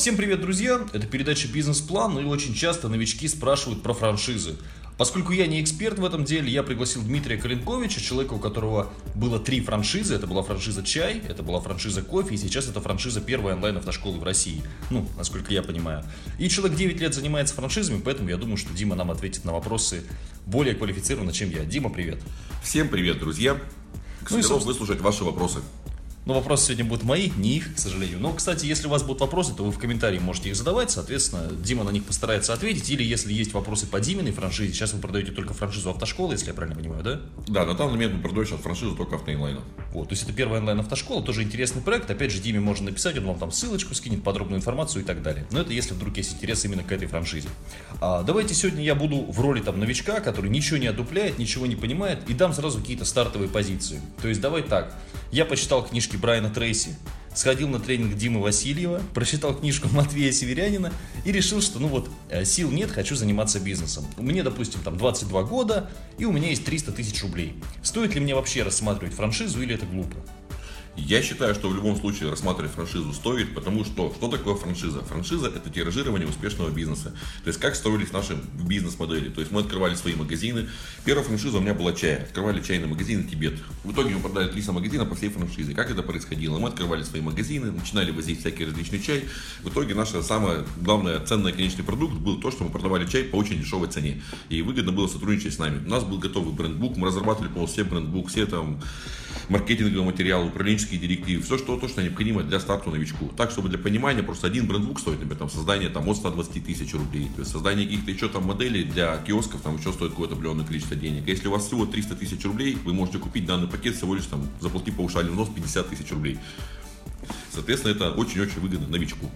Всем привет, друзья! Это передача «Бизнес-план», и очень часто новички спрашивают про франшизы. Поскольку я не эксперт в этом деле, я пригласил Дмитрия Калинковича, человека, у которого было три франшизы. Это была франшиза «Чай», это была франшиза «Кофе», и сейчас это франшиза первой онлайн-автошколы в России. Ну, насколько я понимаю. И человек 9 лет занимается франшизами, поэтому я думаю, что Дима нам ответит на вопросы более квалифицированно, чем я. Дима, привет. Всем привет, друзья. К Ну и, собственно- выслушать ваши вопросы. Но вопросы сегодня будут мои, не их, к сожалению. Но, кстати, если у вас будут вопросы, то вы в комментарии можете их задавать. Соответственно, Дима на них постарается ответить. Или если есть вопросы по Диминой франшизе, сейчас вы продаете только франшизу автошколы, если я правильно понимаю, да? Да, на данный момент мы продаем сейчас франшизу только автоинлайна. Вот, то есть это первая онлайн-автошкола, тоже интересный проект. Опять же, Диме можно написать, он вам там ссылочку скинет, подробную информацию и так далее. Но это если вдруг есть интерес именно к этой франшизе. А, давайте сегодня я буду в роли там новичка, который ничего не одупляет, ничего не понимает, и дам сразу какие-то стартовые позиции. То есть давай так, я почитал книжки Брайана Трейси, сходил на тренинг Димы Васильева, прочитал книжку Матвея Северянина и решил, что ну вот э, сил нет, хочу заниматься бизнесом. Мне, допустим, там 22 года, и у меня есть 300 тысяч рублей. Стоит ли мне вообще рассматривать франшизу или это глупо? Я считаю, что в любом случае рассматривать франшизу стоит, потому что что такое франшиза? Франшиза – это тиражирование успешного бизнеса. То есть как строились наши бизнес-модели. То есть мы открывали свои магазины. Первая франшиза у меня была чай. Открывали чайный магазин Тибет. В итоге мы продали 300 магазинов по всей франшизе. Как это происходило? Мы открывали свои магазины, начинали возить всякий различный чай. В итоге наша самая главная ценный конечный продукт был то, что мы продавали чай по очень дешевой цене. И выгодно было сотрудничать с нами. У нас был готовый брендбук, мы разрабатывали полностью все брендбук, все там маркетинговые материалы, управленческие директивы, все, что, то, что необходимо для старта новичку. Так, чтобы для понимания, просто один брендбук стоит, например, там, создание там, от 120 тысяч рублей. То есть создание каких-то еще там моделей для киосков там еще стоит какое-то определенное количество денег. Если у вас всего 300 тысяч рублей, вы можете купить данный пакет всего лишь там, заплатив паушальный взнос 50 тысяч рублей. Соответственно, это очень-очень выгодно новичку.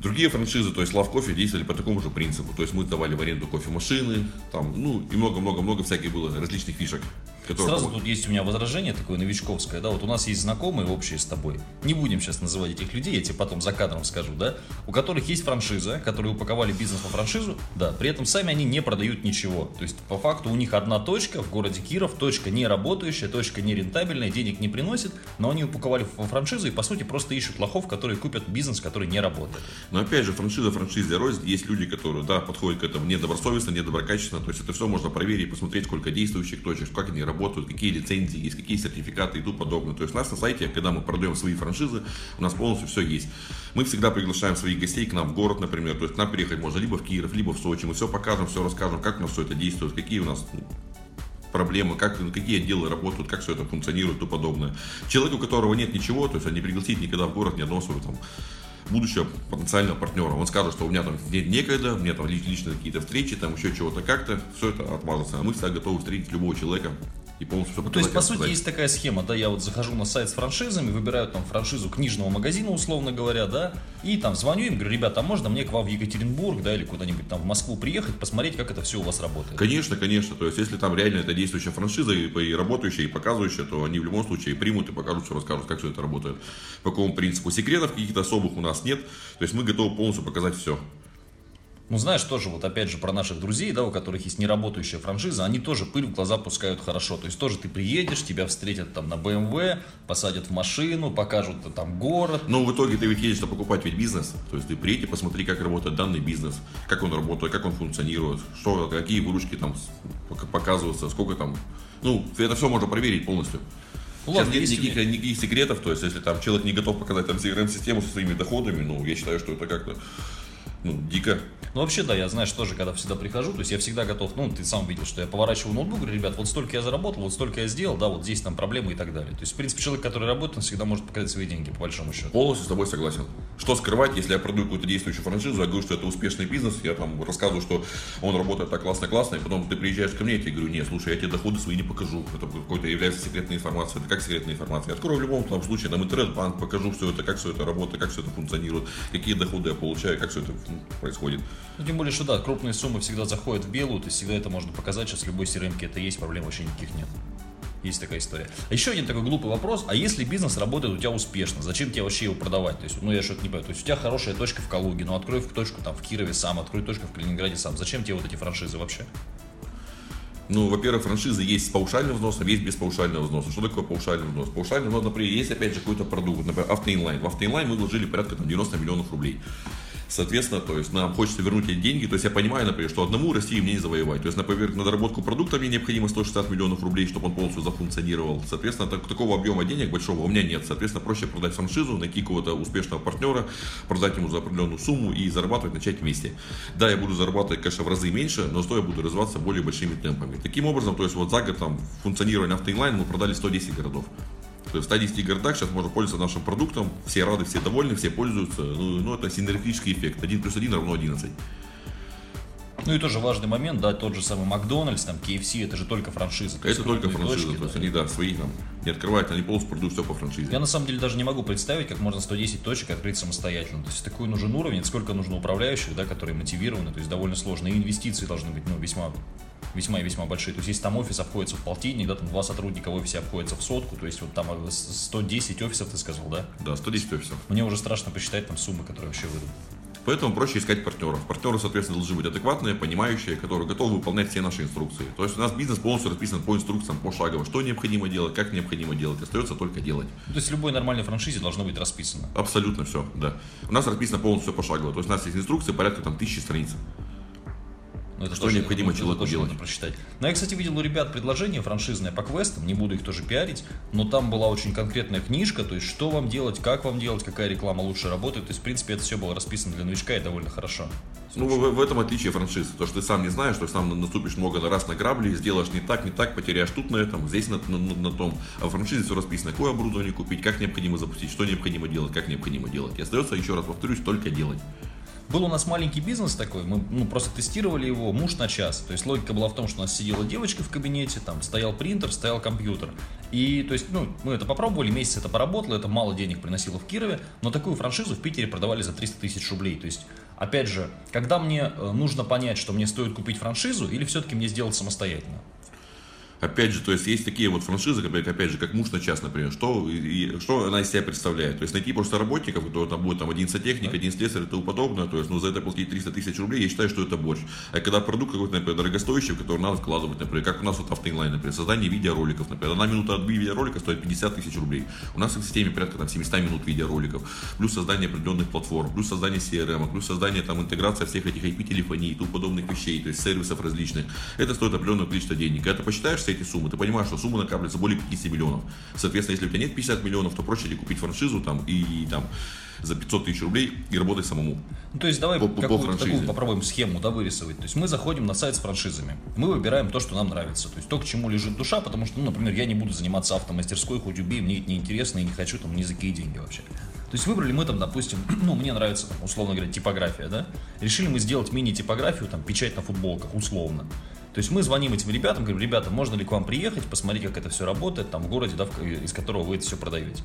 Другие франшизы, то есть Love Coffee, действовали по такому же принципу. То есть мы давали в аренду кофемашины, там, ну и много-много-много всяких было различных фишек. Которые Сразу тут есть у меня возражение такое новичковское, да, вот у нас есть знакомые общие с тобой, не будем сейчас называть этих людей, я тебе потом за кадром скажу, да, у которых есть франшиза, которые упаковали бизнес по франшизу, да, при этом сами они не продают ничего, то есть по факту у них одна точка в городе Киров, точка не работающая, точка не рентабельная, денег не приносит, но они упаковали во франшизу и по сути просто ищут лохов, которые купят бизнес, который не работает. Но опять же, франшиза франшизе рознь. Есть люди, которые, да, подходят к этому недобросовестно, недоброкачественно. То есть это все можно проверить, посмотреть, сколько действующих точек, как они работают, какие лицензии есть, какие сертификаты и тому подобное. То есть у нас на сайте, когда мы продаем свои франшизы, у нас полностью все есть. Мы всегда приглашаем своих гостей к нам в город, например. То есть к нам приехать можно либо в Киев, либо в Сочи. Мы все покажем, все расскажем, как у нас все это действует, какие у нас ну, проблемы, как, какие отделы работают, как все это функционирует и тому подобное. Человек, у которого нет ничего, то есть он не пригласит никогда в город ни одного своего там будущего потенциального партнера. Он скажет, что у меня там нет некогда, у меня там ли- личные какие-то встречи, там еще чего-то как-то, все это отмазаться. А мы всегда готовы встретить любого человека и полностью все Ну, то есть, по сути, есть такая схема, да, я вот захожу на сайт с франшизами, выбираю там франшизу книжного магазина, условно говоря, да, и там звоню им, говорю, ребята, а можно мне к вам в Екатеринбург, да, или куда-нибудь там в Москву приехать, посмотреть, как это все у вас работает. Конечно, конечно. То есть, если там реально это действующая франшиза и, и работающая, и показывающая, то они в любом случае примут и покажут, все расскажут, как все это работает. По какому принципу. Секретов каких-то особых у нас нет. То есть, мы готовы полностью показать все. Ну, знаешь, тоже вот опять же про наших друзей, да, у которых есть неработающая франшиза, они тоже пыль в глаза пускают хорошо. То есть тоже ты приедешь, тебя встретят там на BMW, посадят в машину, покажут там город. Но в итоге ты ведь едешь, покупать ведь бизнес. То есть ты приедь и посмотри, как работает данный бизнес, как он работает, как он функционирует, что, какие выручки там показываются, сколько там. Ну, это все можно проверить полностью. Ну, Сейчас ладно, нет никаких, никаких секретов, то есть если там человек не готов показать там CRM-систему со своими доходами, ну, я считаю, что это как-то ну, дико. Ну, вообще, да, я, знаешь, тоже, когда всегда прихожу, то есть я всегда готов, ну, ты сам видел, что я поворачиваю ноутбук, говорю, ребят, вот столько я заработал, вот столько я сделал, да, вот здесь там проблемы и так далее. То есть, в принципе, человек, который работает, он всегда может показать свои деньги, по большому счету. Полностью с тобой согласен. Что скрывать, если я продаю какую-то действующую франшизу, я говорю, что это успешный бизнес, я там рассказываю, что он работает так классно-классно, и потом ты приезжаешь ко мне, я тебе говорю, нет, слушай, я тебе доходы свои не покажу. Это какой-то является секретной информацией. Это как секретная информация? Я открою в любом там, случае там интернет-банк, покажу все это, как все это работает, как все это функционирует, какие доходы я получаю, как все это происходит. Ну, тем более, что да, крупные суммы всегда заходят в белую, то есть всегда это можно показать, сейчас в любой crm это есть, проблем вообще никаких нет. Есть такая история. А еще один такой глупый вопрос. А если бизнес работает у тебя успешно, зачем тебе вообще его продавать? То есть, ну я что-то не понимаю. То есть у тебя хорошая точка в Калуге, ну открой точку там в Кирове сам, открой точку в Калининграде сам. Зачем тебе вот эти франшизы вообще? Ну, во-первых, франшизы есть с паушальным взносом, есть без паушального взноса. Что такое паушальный взнос? Паушальный взнос, например, есть опять же какой-то продукт, например, автоинлайн. В автоинлайн мы вложили порядка там, 90 миллионов рублей. Соответственно, то есть нам хочется вернуть эти деньги. То есть я понимаю, например, что одному России мне не завоевать. То есть, например, на доработку продукта мне необходимо 160 миллионов рублей, чтобы он полностью зафункционировал. Соответственно, так, такого объема денег большого у меня нет. Соответственно, проще продать франшизу, найти какого-то успешного партнера, продать ему за определенную сумму и зарабатывать, начать вместе. Да, я буду зарабатывать, конечно, в разы меньше, но зато я буду развиваться более большими темпами. Таким образом, то есть вот за год там функционирования автоинлайн мы продали 110 городов. То есть в 110 городах сейчас можно пользоваться нашим продуктом, все рады, все довольны, все пользуются. Ну, ну это синергетический эффект. 1 плюс 1 равно 11. Ну и тоже важный момент, да, тот же самый Макдональдс, там, KFC, это же только франшиза. Это только франшиза, точки, то есть да. они, да, свои там не открывают, они полностью продают все по франшизе. Я на самом деле даже не могу представить, как можно 110 точек открыть самостоятельно. То есть такой нужен уровень, сколько нужно управляющих, да, которые мотивированы, то есть довольно сложно. И инвестиции должны быть, ну, весьма весьма и весьма большие. То есть, если там офис обходится в полтинник, да, там два сотрудника в офисе обходятся в сотку, то есть, вот там 110 офисов, ты сказал, да? Да, 110 офисов. Мне уже страшно посчитать там суммы, которые вообще выйдут. Поэтому проще искать партнеров. Партнеры, соответственно, должны быть адекватные, понимающие, которые готовы выполнять все наши инструкции. То есть у нас бизнес полностью расписан по инструкциям, пошагово. Что необходимо делать, как необходимо делать. Остается только делать. То есть любой нормальной франшизе должно быть расписано. Абсолютно все, да. У нас расписано полностью все пошагово. То есть у нас есть инструкции порядка там тысячи страниц. Но это что необходимо человеку делать. прочитать. Но я, кстати, видел у ребят предложение франшизное по квестам, не буду их тоже пиарить, но там была очень конкретная книжка, то есть что вам делать, как вам делать, какая реклама лучше работает. То есть, в принципе, это все было расписано для новичка и довольно хорошо. Ну, в, в этом отличие франшизы. То, что ты сам не знаешь, что сам наступишь много раз на грабли, сделаешь не так, не так, потеряешь тут на этом, здесь на, на, на том. А в франшизе все расписано, какое оборудование купить, как необходимо запустить, что необходимо делать, как необходимо делать. И остается, еще раз повторюсь, только делать. Был у нас маленький бизнес такой, мы ну, просто тестировали его муж на час. То есть логика была в том, что у нас сидела девочка в кабинете, там стоял принтер, стоял компьютер. И то есть, ну, мы это попробовали, месяц это поработало, это мало денег приносило в Кирове, но такую франшизу в Питере продавали за 300 тысяч рублей. То есть, опять же, когда мне э, нужно понять, что мне стоит купить франшизу или все-таки мне сделать самостоятельно? Опять же, то есть есть такие вот франшизы, как, опять же, как муж на час, например, что, и, что она из себя представляет. То есть найти просто работников, кто там будет там один сантехник, один слесарь и тому подобное, то есть ну, за это платить 300 тысяч рублей, я считаю, что это борщ. А когда продукт какой-то, например, дорогостоящий, в который надо вкладывать, например, как у нас вот автоинлайн, например, создание видеороликов, например, одна минута от видеоролика стоит 50 тысяч рублей. У нас в системе порядка там 700 минут видеороликов, плюс создание определенных платформ, плюс создание CRM, плюс создание там интеграция всех этих IP-телефоний и тому подобных вещей, то есть сервисов различных. Это стоит определенное количество денег. Когда ты посчитаешь все эти суммы, ты понимаешь, что сумма накапливается более 50 миллионов. Соответственно, если у тебя нет 50 миллионов, то проще ли купить франшизу там и там за 500 тысяч рублей и работать самому. Ну, то есть давай по, какую-то по такую попробуем схему да, вырисовать. То есть мы заходим на сайт с франшизами, мы выбираем то, что нам нравится, то есть то, к чему лежит душа, потому что, ну, например, я не буду заниматься автомастерской, хоть убей, мне это неинтересно и не хочу там ни за какие деньги вообще. То есть выбрали мы там, допустим, ну, мне нравится, там, условно говоря, типография, да? Решили мы сделать мини-типографию, там, печать на футболках, условно. То есть мы звоним этим ребятам, говорим, ребята, можно ли к вам приехать, посмотреть, как это все работает, там, в городе, да, из которого вы это все продаете.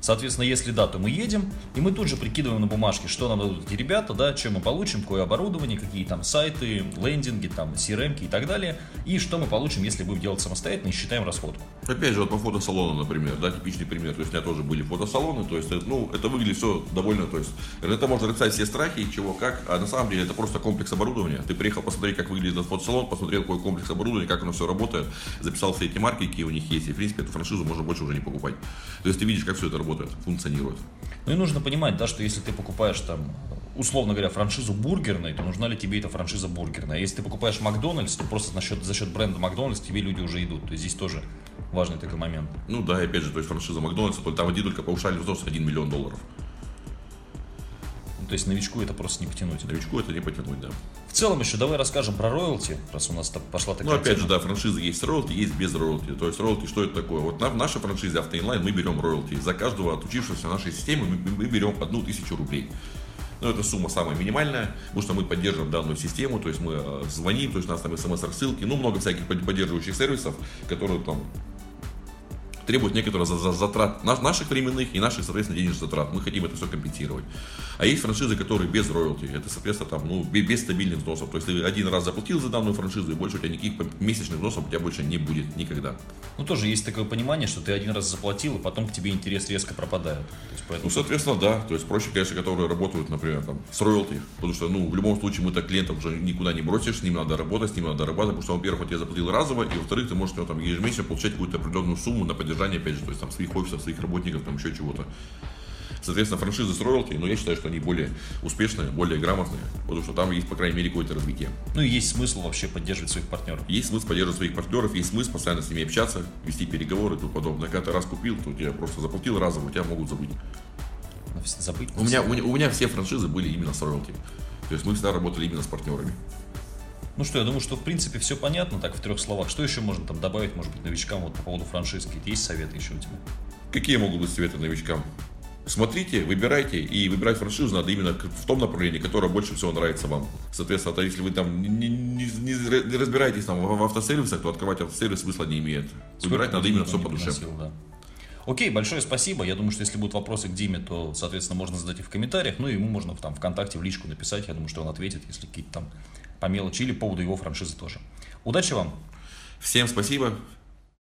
Соответственно, если да, то мы едем, и мы тут же прикидываем на бумажке, что нам дадут эти ребята, да, чем мы получим, какое оборудование, какие там сайты, лендинги, там, CRM и так далее, и что мы получим, если будем делать самостоятельно и считаем расходку. Опять же, вот по фотосалону, например, да, типичный пример, то есть у меня тоже были фотосалоны, то есть, ну, это выглядит все довольно, то есть, это можно рисовать все страхи, чего, как, а на самом деле это просто комплекс оборудования. Ты приехал посмотреть, как выглядит этот фотосалон, посмотрел, какой комплекс оборудования, как оно все работает, записал все эти марки, какие у них есть, и, в принципе, эту франшизу можно больше уже не покупать. То есть ты видишь, как все это работает, функционирует. Ну и нужно понимать, да, что если ты покупаешь там, условно говоря, франшизу бургерной, то нужна ли тебе эта франшиза бургерная. Если ты покупаешь Макдональдс, то просто за счет, за счет бренда Макдональдс тебе люди уже идут. То есть здесь тоже важный такой момент. Ну да, опять же, то есть франшиза Макдональдса, там один только повышали взнос 1 миллион долларов. То есть новичку это просто не потянуть. Новичку это не потянуть, да. В целом еще давай расскажем про роялти, раз у нас пошла такая Ну, опять тема. же, да, франшиза есть роялти, есть без роялти. То есть роялти, что это такое? Вот на, в нашей франшизе автоинлайн мы берем роялти. За каждого отучившегося нашей системы мы, мы берем одну тысячу рублей. Но это сумма самая минимальная, потому что мы поддерживаем данную систему, то есть мы э, звоним, то есть у нас там смс-рассылки, ну, много всяких поддерживающих сервисов, которые там требует некоторых затрат наших временных и наших, соответственно, денежных затрат. Мы хотим это все компенсировать. А есть франшизы, которые без роялти. Это, соответственно, там, ну, без стабильных взносов. То есть ты один раз заплатил за данную франшизу, и больше у тебя никаких месячных взносов у тебя больше не будет никогда. Ну, тоже есть такое понимание, что ты один раз заплатил, и потом к тебе интерес резко пропадает. есть, поэтому... Ну, соответственно, да. То есть проще, конечно, которые работают, например, там, с роялти. Потому что, ну, в любом случае мы так клиентов уже никуда не бросишь, с ним надо работать, с ним надо работать, потому что, во-первых, он тебе заплатил разово, и во-вторых, ты можешь у него, там ежемесячно получать какую-то определенную сумму на поддержание, опять же, то есть там своих офисов, своих работников, там еще чего-то. Соответственно, франшизы с роялти, но я считаю, что они более успешные, более грамотные, потому что там есть, по крайней мере, какое-то развитие. Ну и есть смысл вообще поддерживать своих партнеров. Есть смысл поддерживать своих партнеров, есть смысл постоянно с ними общаться, вести переговоры и тому подобное. Когда ты раз купил, то тебя просто заплатил разово, тебя могут забыть. Забыть у меня, у, меня, у меня все франшизы были именно с роялти. То есть мы всегда работали именно с партнерами. Ну что, я думаю, что в принципе все понятно, так в трех словах. Что еще можно там добавить, может быть, новичкам вот по поводу франшиз? Какие-то есть советы еще у тебя? Какие могут быть советы новичкам? Смотрите, выбирайте, и выбирать франшизу надо именно в том направлении, которое больше всего нравится вам. Соответственно, то если вы там не, не, не, разбираетесь там в автосервисах, то открывать автосервис смысла не имеет. Выбирать надо именно все по душе. Да. Окей, большое спасибо. Я думаю, что если будут вопросы к Диме, то, соответственно, можно задать их в комментариях. Ну, и ему можно там ВКонтакте в личку написать. Я думаю, что он ответит, если какие-то там по мелочи или по поводу его франшизы тоже. Удачи вам! Всем спасибо,